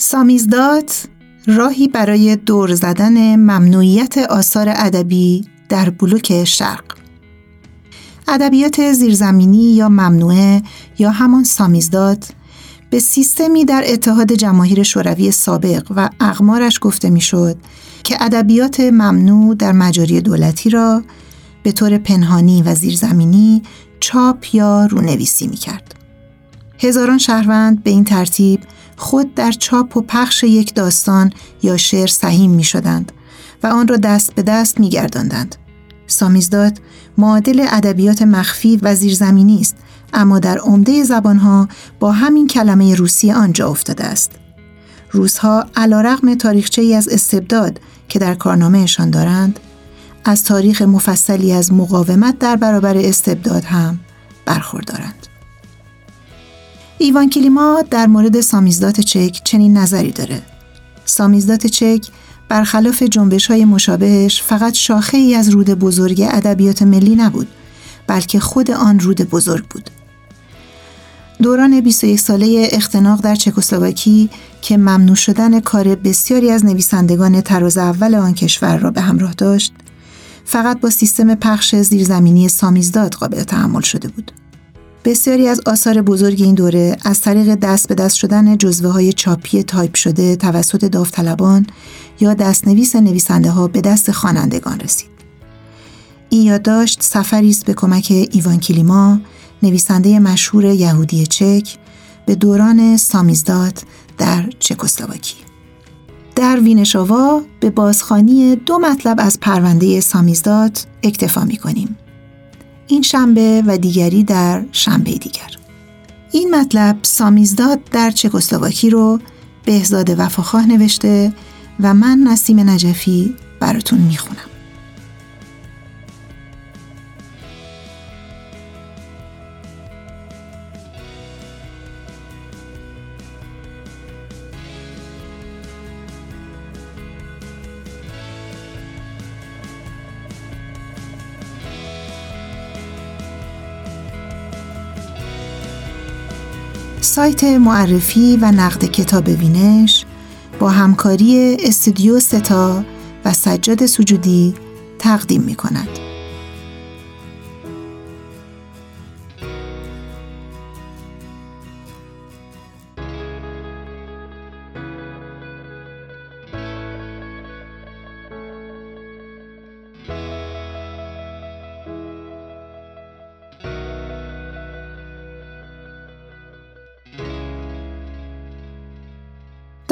سامیزداد راهی برای دور زدن ممنوعیت آثار ادبی در بلوک شرق ادبیات زیرزمینی یا ممنوعه یا همان سامیزداد به سیستمی در اتحاد جماهیر شوروی سابق و اقمارش گفته می‌شد که ادبیات ممنوع در مجاری دولتی را به طور پنهانی و زیرزمینی چاپ یا رونویسی می کرد. هزاران شهروند به این ترتیب خود در چاپ و پخش یک داستان یا شعر سهیم می شدند و آن را دست به دست می گرداندند. سامیزداد معادل ادبیات مخفی و زیرزمینی است اما در عمده زبانها با همین کلمه روسی آنجا افتاده است. روزها علا رقم تاریخچه از استبداد که در کارنامهشان دارند از تاریخ مفصلی از مقاومت در برابر استبداد هم برخوردارند. ایوان کلیما در مورد سامیزدات چک چنین نظری داره. سامیزدات چک برخلاف جنبش های مشابهش فقط شاخه ای از رود بزرگ ادبیات ملی نبود بلکه خود آن رود بزرگ بود. دوران 21 ساله اختناق در چکسلواکی که ممنوع شدن کار بسیاری از نویسندگان تراز اول آن کشور را به همراه داشت، فقط با سیستم پخش زیرزمینی سامیزدات قابل تحمل شده بود. بسیاری از آثار بزرگ این دوره از طریق دست به دست شدن جزوه های چاپی تایپ شده توسط داوطلبان یا دستنویس نویسنده ها به دست خوانندگان رسید. این یادداشت سفری است به کمک ایوان کلیما، نویسنده مشهور یهودی چک، به دوران سامیزدات در چکسلواکی. در وینشاوا به بازخانی دو مطلب از پرونده سامیزداد اکتفا می کنیم. این شنبه و دیگری در شنبه دیگر. این مطلب سامیزداد در چکسلواکی رو بهزاد وفاخواه نوشته و من نسیم نجفی براتون می‌خونم. سایت معرفی و نقد کتاب وینش با همکاری استودیو ستا و سجاد سجودی تقدیم می کند.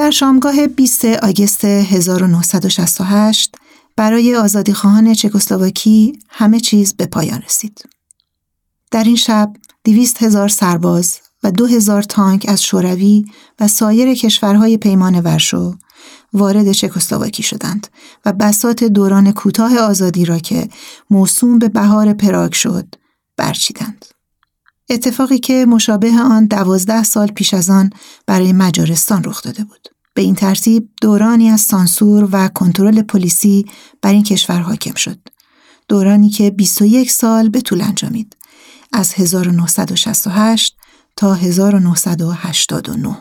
در شامگاه 20 آگست 1968 برای خواهان چکسلواکی همه چیز به پایان رسید. در این شب دویست هزار سرباز و دو هزار تانک از شوروی و سایر کشورهای پیمان ورشو وارد چکسلواکی شدند و بسات دوران کوتاه آزادی را که موسوم به بهار پراگ شد برچیدند. اتفاقی که مشابه آن دوازده سال پیش از آن برای مجارستان رخ داده بود. به این ترتیب دورانی از سانسور و کنترل پلیسی بر این کشور حاکم شد. دورانی که 21 سال به طول انجامید. از 1968 تا 1989.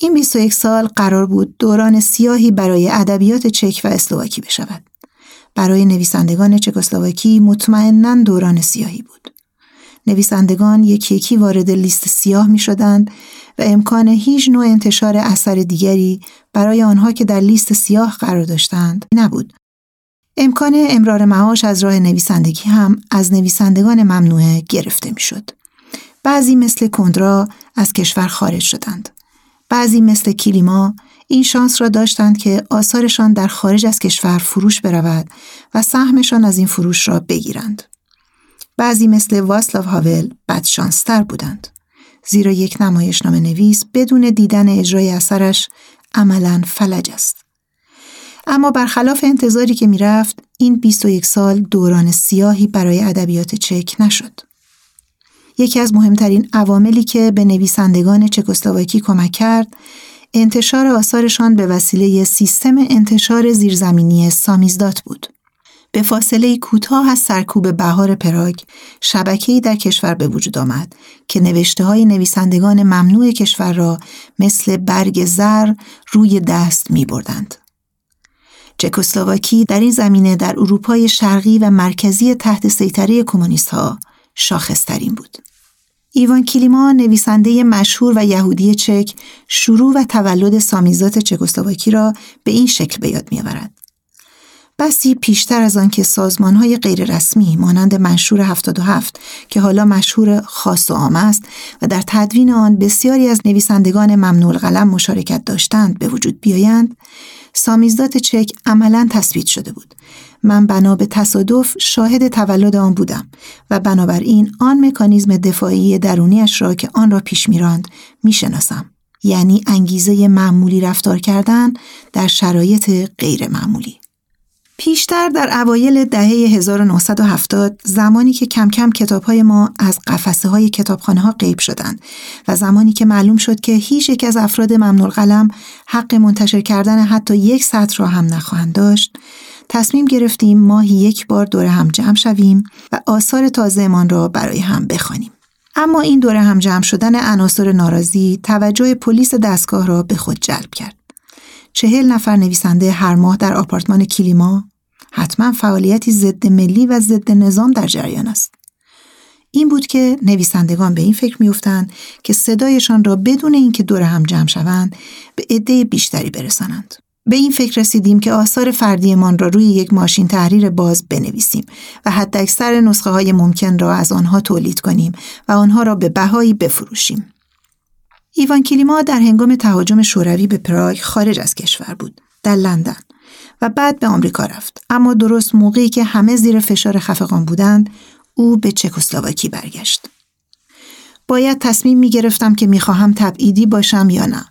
این 21 سال قرار بود دوران سیاهی برای ادبیات چک و اسلواکی بشود. برای نویسندگان چکسلواکی مطمئنا دوران سیاهی بود. نویسندگان یکی یکی وارد لیست سیاه می شدند و امکان هیچ نوع انتشار اثر دیگری برای آنها که در لیست سیاه قرار داشتند نبود. امکان امرار معاش از راه نویسندگی هم از نویسندگان ممنوعه گرفته می‌شد. بعضی مثل کندرا از کشور خارج شدند. بعضی مثل کلیما این شانس را داشتند که آثارشان در خارج از کشور فروش برود و سهمشان از این فروش را بگیرند. بعضی مثل واسلاو هاول بدشانستر بودند. زیرا یک نمایشنامه نویس بدون دیدن اجرای اثرش عملا فلج است. اما برخلاف انتظاری که می‌رفت این 21 سال دوران سیاهی برای ادبیات چک نشد. یکی از مهمترین عواملی که به نویسندگان چکسلواکی کمک کرد انتشار آثارشان به وسیله سیستم انتشار زیرزمینی سامیزدات بود. به فاصله کوتاه از سرکوب بهار پراگ شبکه‌ای در کشور به وجود آمد که نوشته های نویسندگان ممنوع کشور را مثل برگ زر روی دست می بردند. چکسلواکی در این زمینه در اروپای شرقی و مرکزی تحت سیطره کمونیست ها شاخصترین بود. ایوان کلیما نویسنده مشهور و یهودی چک شروع و تولد سامیزات چکسلواکی را به این شکل به یاد میآورد. بسی پیشتر از آن که سازمان های غیررسمی مانند منشور 77 که حالا مشهور خاص و عام است و در تدوین آن بسیاری از نویسندگان ممنوع قلم مشارکت داشتند به وجود بیایند سامیزدات چک عملا تثبیت شده بود من بنا به تصادف شاهد تولد آن بودم و بنابراین آن مکانیزم دفاعی درونیش را که آن را پیش میراند می‌شناسم یعنی انگیزه معمولی رفتار کردن در شرایط غیر معمولی. پیشتر در اوایل دهه 1970 زمانی که کم کم کتابهای ما از قفسه های کتابخانه ها قیب شدند و زمانی که معلوم شد که هیچ یک از افراد ممنوع قلم حق منتشر کردن حتی یک سطر را هم نخواهند داشت تصمیم گرفتیم ماهی یک بار دور هم جمع شویم و آثار تازهمان را برای هم بخوانیم. اما این دور هم جمع شدن عناصر ناراضی توجه پلیس دستگاه را به خود جلب کرد. چهل نفر نویسنده هر ماه در آپارتمان کلیما حتما فعالیتی ضد ملی و ضد نظام در جریان است. این بود که نویسندگان به این فکر میافتند که صدایشان را بدون اینکه دور هم جمع شوند به عده بیشتری برسانند. به این فکر رسیدیم که آثار فردیمان را روی یک ماشین تحریر باز بنویسیم و حتی اکثر نسخه های ممکن را از آنها تولید کنیم و آنها را به بهایی بفروشیم. ایوان کلیما در هنگام تهاجم شوروی به پراگ خارج از کشور بود در لندن و بعد به آمریکا رفت. اما درست موقعی که همه زیر فشار خفقان بودند او به چکسلواکی برگشت. باید تصمیم می گرفتم که می خواهم تبعیدی باشم یا نه.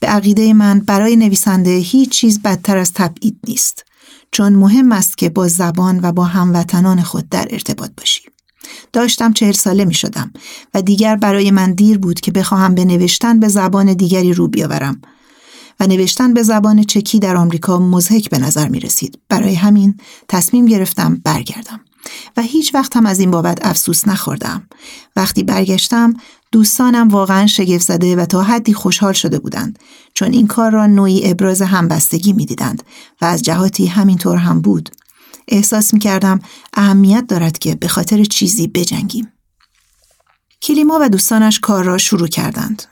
به عقیده من برای نویسنده هیچ چیز بدتر از تبعید نیست چون مهم است که با زبان و با هموطنان خود در ارتباط باشی. داشتم چهل ساله می شدم و دیگر برای من دیر بود که بخواهم به نوشتن به زبان دیگری رو بیاورم و نوشتن به زبان چکی در آمریکا مزهک به نظر می رسید. برای همین تصمیم گرفتم برگردم. و هیچ وقت هم از این بابت افسوس نخوردم. وقتی برگشتم دوستانم واقعا شگفت زده و تا حدی خوشحال شده بودند چون این کار را نوعی ابراز همبستگی می‌دیدند و از جهاتی همینطور هم بود. احساس می کردم اهمیت دارد که به خاطر چیزی بجنگیم. کلیما و دوستانش کار را شروع کردند.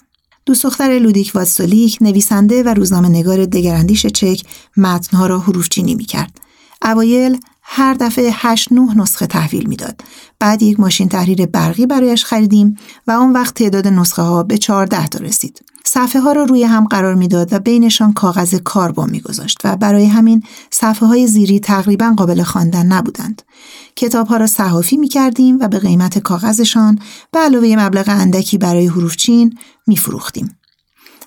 دوست دختر لودیک واتسولیک نویسنده و روزنامه نگار دگراندیش چک متنها را حروف چینی می کرد. اوایل هر دفعه 8 9 نسخه تحویل می‌داد. بعد یک ماشین تحریر برقی برایش خریدیم و اون وقت تعداد نسخه ها به 14 تا رسید. صفحه ها را روی هم قرار می‌داد و بینشان کاغذ کاربن میگذاشت و برای همین صفحه های زیری تقریبا قابل خواندن نبودند. کتاب ها را صحافی می کردیم و به قیمت کاغذشان به علاوه مبلغ اندکی برای حروفچین می فروختیم.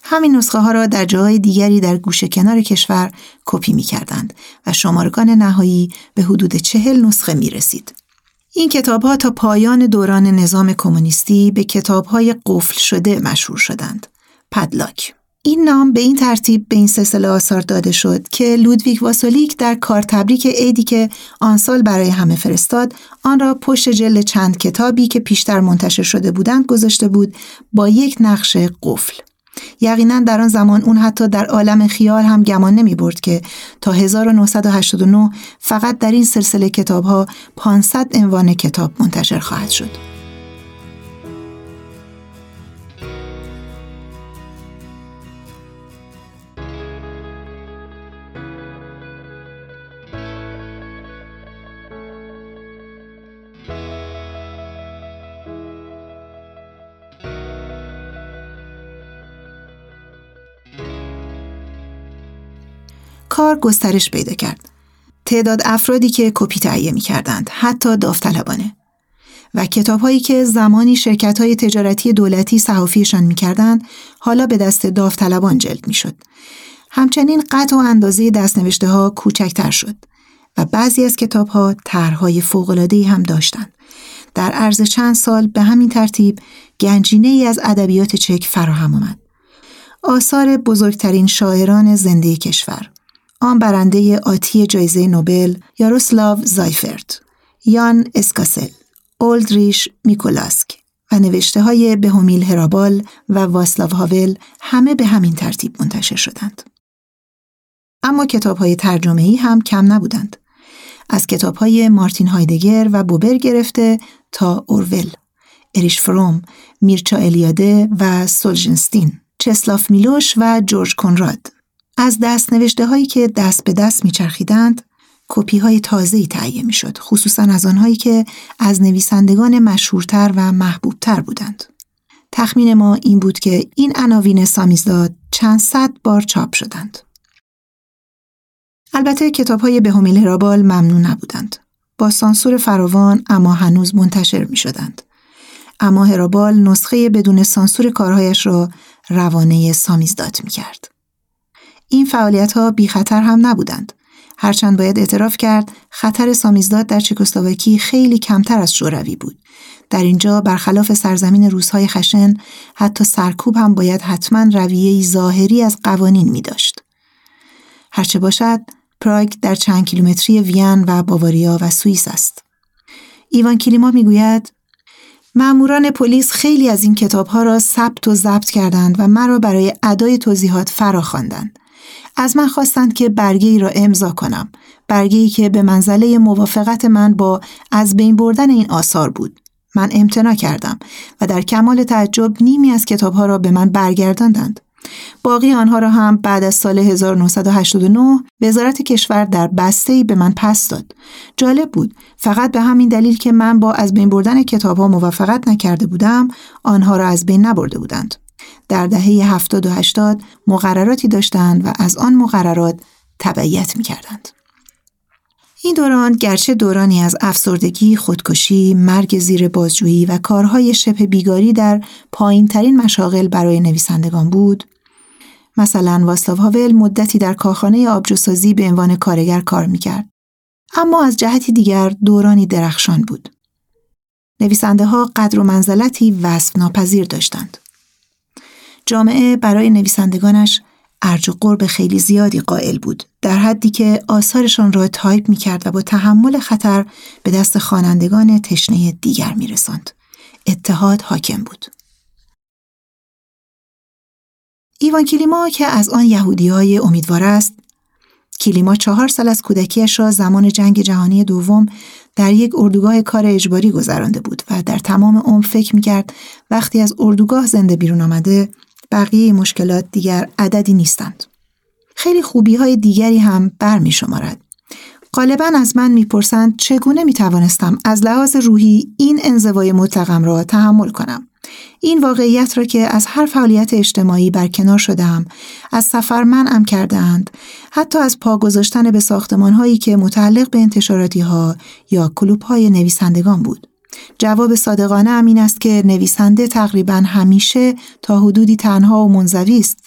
همین نسخه ها را در جاهای دیگری در گوشه کنار کشور کپی می کردند و شمارگان نهایی به حدود چهل نسخه می رسید. این کتاب ها تا پایان دوران نظام کمونیستی به کتاب های قفل شده مشهور شدند. پدلاک این نام به این ترتیب به این سلسله آثار داده شد که لودویک واسولیک در کار تبریک عیدی که آن سال برای همه فرستاد آن را پشت جلد چند کتابی که پیشتر منتشر شده بودند گذاشته بود با یک نقش قفل یقینا در آن زمان اون حتی در عالم خیال هم گمان نمی برد که تا 1989 فقط در این سلسله کتاب ها 500 عنوان کتاب منتشر خواهد شد. کار گسترش پیدا کرد. تعداد افرادی که کپی تهیه می کردند، حتی داوطلبانه. و کتاب هایی که زمانی شرکت های تجارتی دولتی صحافیشان می کردند، حالا به دست داوطلبان جلد می شد. همچنین قطع و اندازه دستنوشته ها کوچکتر شد و بعضی از کتاب ها طرحهای فوق‌العاده‌ای هم داشتند. در عرض چند سال به همین ترتیب گنجینه ای از ادبیات چک فراهم آمد. آثار بزرگترین شاعران زنده کشور آن برنده آتی جایزه نوبل یاروسلاو زایفرت، یان اسکاسل، اولدریش میکولاسک و نوشته های بهومیل هرابال و واسلاو هاول همه به همین ترتیب منتشر شدند. اما کتاب های ترجمه ای هم کم نبودند. از کتاب های مارتین هایدگر و بوبر گرفته تا اورول، اریش فروم، میرچا الیاده و سولجنستین، چسلاف میلوش و جورج کنراد. از دست نوشته هایی که دست به دست میچرخیدند کپی های تازه ای تهیه می شد خصوصا از آنهایی که از نویسندگان مشهورتر و محبوبتر بودند. تخمین ما این بود که این عناوین سامیزداد چند صد بار چاپ شدند. البته کتاب های به رابال ممنوع نبودند. با سانسور فراوان اما هنوز منتشر می شدند. اما هرابال نسخه بدون سانسور کارهایش را روانه سامیزداد می کرد. این فعالیت ها بی خطر هم نبودند. هرچند باید اعتراف کرد خطر سامیزداد در چکسلواکی خیلی کمتر از شوروی بود. در اینجا برخلاف سرزمین روزهای خشن حتی سرکوب هم باید حتما رویه ظاهری از قوانین می داشت. هرچه باشد پراگ در چند کیلومتری وین و باواریا و سوئیس است. ایوان کلیما می‌گوید ماموران پلیس خیلی از این کتابها را ثبت و ضبط کردند و مرا برای ادای توضیحات فرا خواندند. از من خواستند که برگه ای را امضا کنم. برگه ای که به منزله موافقت من با از بین بردن این آثار بود. من امتنا کردم و در کمال تعجب نیمی از کتابها را به من برگرداندند. باقی آنها را هم بعد از سال 1989 وزارت کشور در بسته به من پس داد. جالب بود فقط به همین دلیل که من با از بین بردن کتاب ها موافقت نکرده بودم آنها را از بین نبرده بودند. در دهه 70 و 80 مقرراتی داشتند و از آن مقررات تبعیت می کردند. این دوران گرچه دورانی از افسردگی، خودکشی، مرگ زیر بازجویی و کارهای شبه بیگاری در پایین ترین مشاغل برای نویسندگان بود، مثلا واسلاو هاول مدتی در کارخانه آبجوسازی به عنوان کارگر کار می‌کرد. اما از جهتی دیگر دورانی درخشان بود. نویسنده ها قدر و منزلتی وصف ناپذیر داشتند. جامعه برای نویسندگانش ارج و قرب خیلی زیادی قائل بود در حدی که آثارشان را تایپ می کرد و با تحمل خطر به دست خوانندگان تشنه دیگر می رسند. اتحاد حاکم بود. ایوان کلیما که از آن یهودی های امیدوار است کلیما چهار سال از کودکیش را زمان جنگ جهانی دوم در یک اردوگاه کار اجباری گذرانده بود و در تمام عمر فکر می‌کرد وقتی از اردوگاه زنده بیرون آمده بقیه مشکلات دیگر عددی نیستند. خیلی خوبی های دیگری هم بر می شمارد. غالبا از من می‌پرسند چگونه می توانستم از لحاظ روحی این انزوای مطلقم را تحمل کنم. این واقعیت را که از هر فعالیت اجتماعی برکنار شدم از سفر منعم کردهاند حتی از پا گذاشتن به ساختمان هایی که متعلق به انتشاراتی ها یا کلوب های نویسندگان بود جواب صادقانه ام این است که نویسنده تقریبا همیشه تا حدودی تنها و منزوی است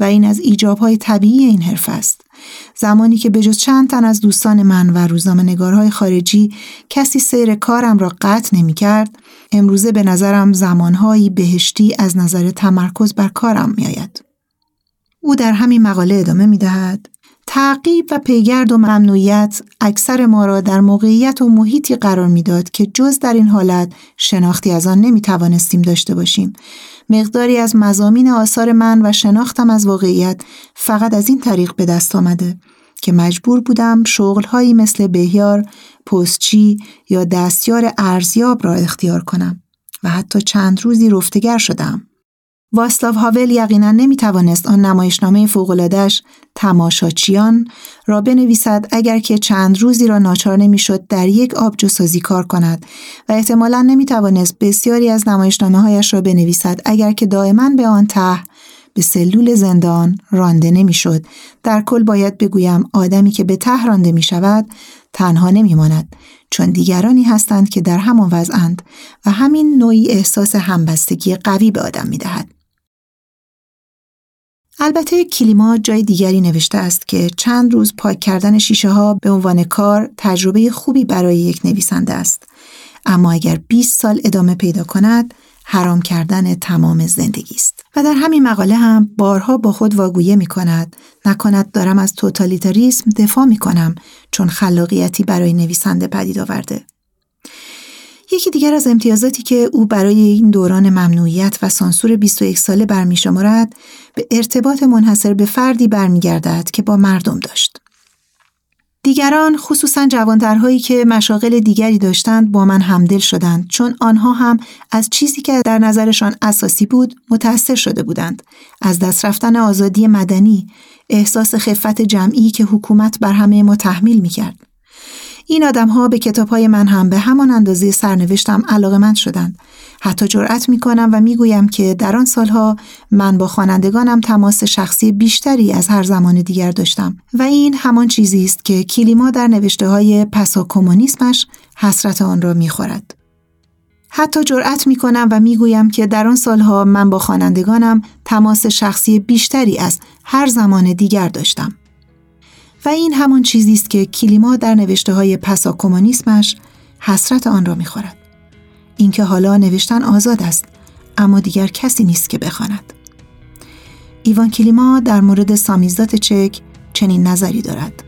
و این از ایجابهای طبیعی این حرف است. زمانی که بجز چند تن از دوستان من و روزنامه نگارهای خارجی کسی سیر کارم را قطع نمی کرد، امروزه به نظرم زمانهایی بهشتی از نظر تمرکز بر کارم می آید. او در همین مقاله ادامه می دهد تعقیب و پیگرد و ممنوعیت اکثر ما را در موقعیت و محیطی قرار می‌داد که جز در این حالت شناختی از آن نمی توانستیم داشته باشیم. مقداری از مزامین آثار من و شناختم از واقعیت فقط از این طریق به دست آمده که مجبور بودم شغلهایی مثل بهیار، پستچی یا دستیار ارزیاب را اختیار کنم و حتی چند روزی رفتگر شدم. واسلاو هاول یقینا نمی توانست آن نمایشنامه فوقلادش تماشاچیان را بنویسد اگر که چند روزی را ناچار نمی‌شد در یک آبجوسازی کار کند و احتمالا نمی توانست بسیاری از نمایشنامه هایش را بنویسد اگر که دائما به آن ته به سلول زندان رانده نمی‌شد در کل باید بگویم آدمی که به ته رانده می شود تنها نمی ماند چون دیگرانی هستند که در همان وضعند و همین نوعی احساس همبستگی قوی به آدم می دهد. البته کلیما جای دیگری نوشته است که چند روز پاک کردن شیشه ها به عنوان کار تجربه خوبی برای یک نویسنده است. اما اگر 20 سال ادامه پیدا کند، حرام کردن تمام زندگی است و در همین مقاله هم بارها با خود واگویه می کند نکند دارم از توتالیتاریسم دفاع می کنم چون خلاقیتی برای نویسنده پدید آورده یکی دیگر از امتیازاتی که او برای این دوران ممنوعیت و سانسور 21 ساله برمیشمارد به ارتباط منحصر به فردی برمیگردد که با مردم داشت. دیگران خصوصا جوانترهایی که مشاغل دیگری داشتند با من همدل شدند چون آنها هم از چیزی که در نظرشان اساسی بود متأثر شده بودند از دست رفتن آزادی مدنی احساس خفت جمعی که حکومت بر همه ما تحمیل می کرد. این آدم ها به کتاب های من هم به همان اندازه سرنوشتم علاقه من شدند. حتی جرأت می کنم و می گویم که در آن سالها من با خوانندگانم تماس شخصی بیشتری از هر زمان دیگر داشتم و این همان چیزی است که کلیما در نوشته های پسا کمونیسمش حسرت آن را می خورد. حتی جرأت می کنم و می گویم که در آن سالها من با خوانندگانم تماس شخصی بیشتری از هر زمان دیگر داشتم. و این همان چیزی است که کلیما در نوشته های پسا کمونیسمش حسرت آن را می‌خورد. اینکه حالا نوشتن آزاد است اما دیگر کسی نیست که بخواند. ایوان کلیما در مورد سامیزدات چک چنین نظری دارد.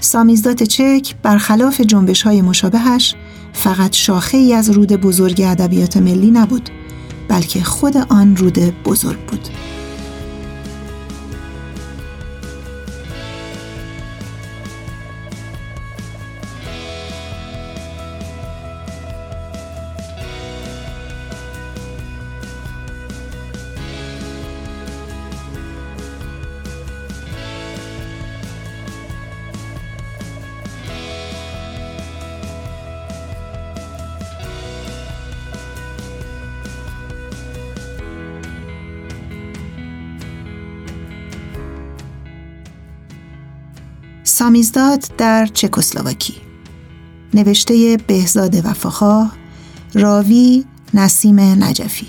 سامیزدات چک برخلاف جنبش های مشابهش فقط شاخه ای از رود بزرگ ادبیات ملی نبود بلکه خود آن رود بزرگ بود. سامیزداد در چکسلواکی نوشته بهزاد وفاخواه راوی نسیم نجفی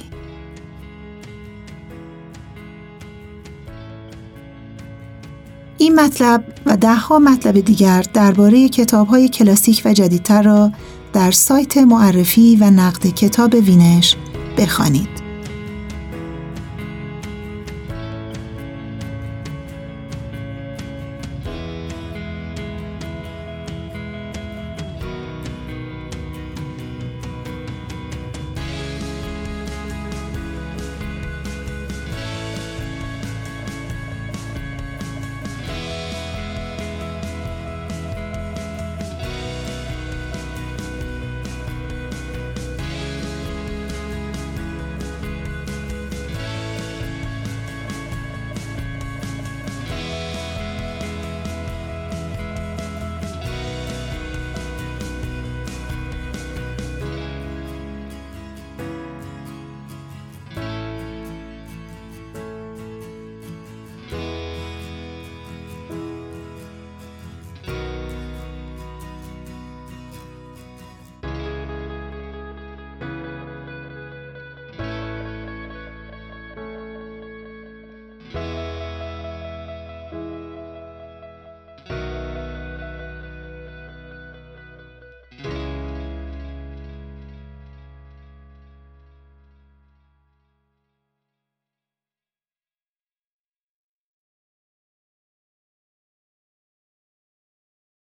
این مطلب و دهها مطلب دیگر درباره کتابهای کلاسیک و جدیدتر را در سایت معرفی و نقد کتاب وینش بخوانید.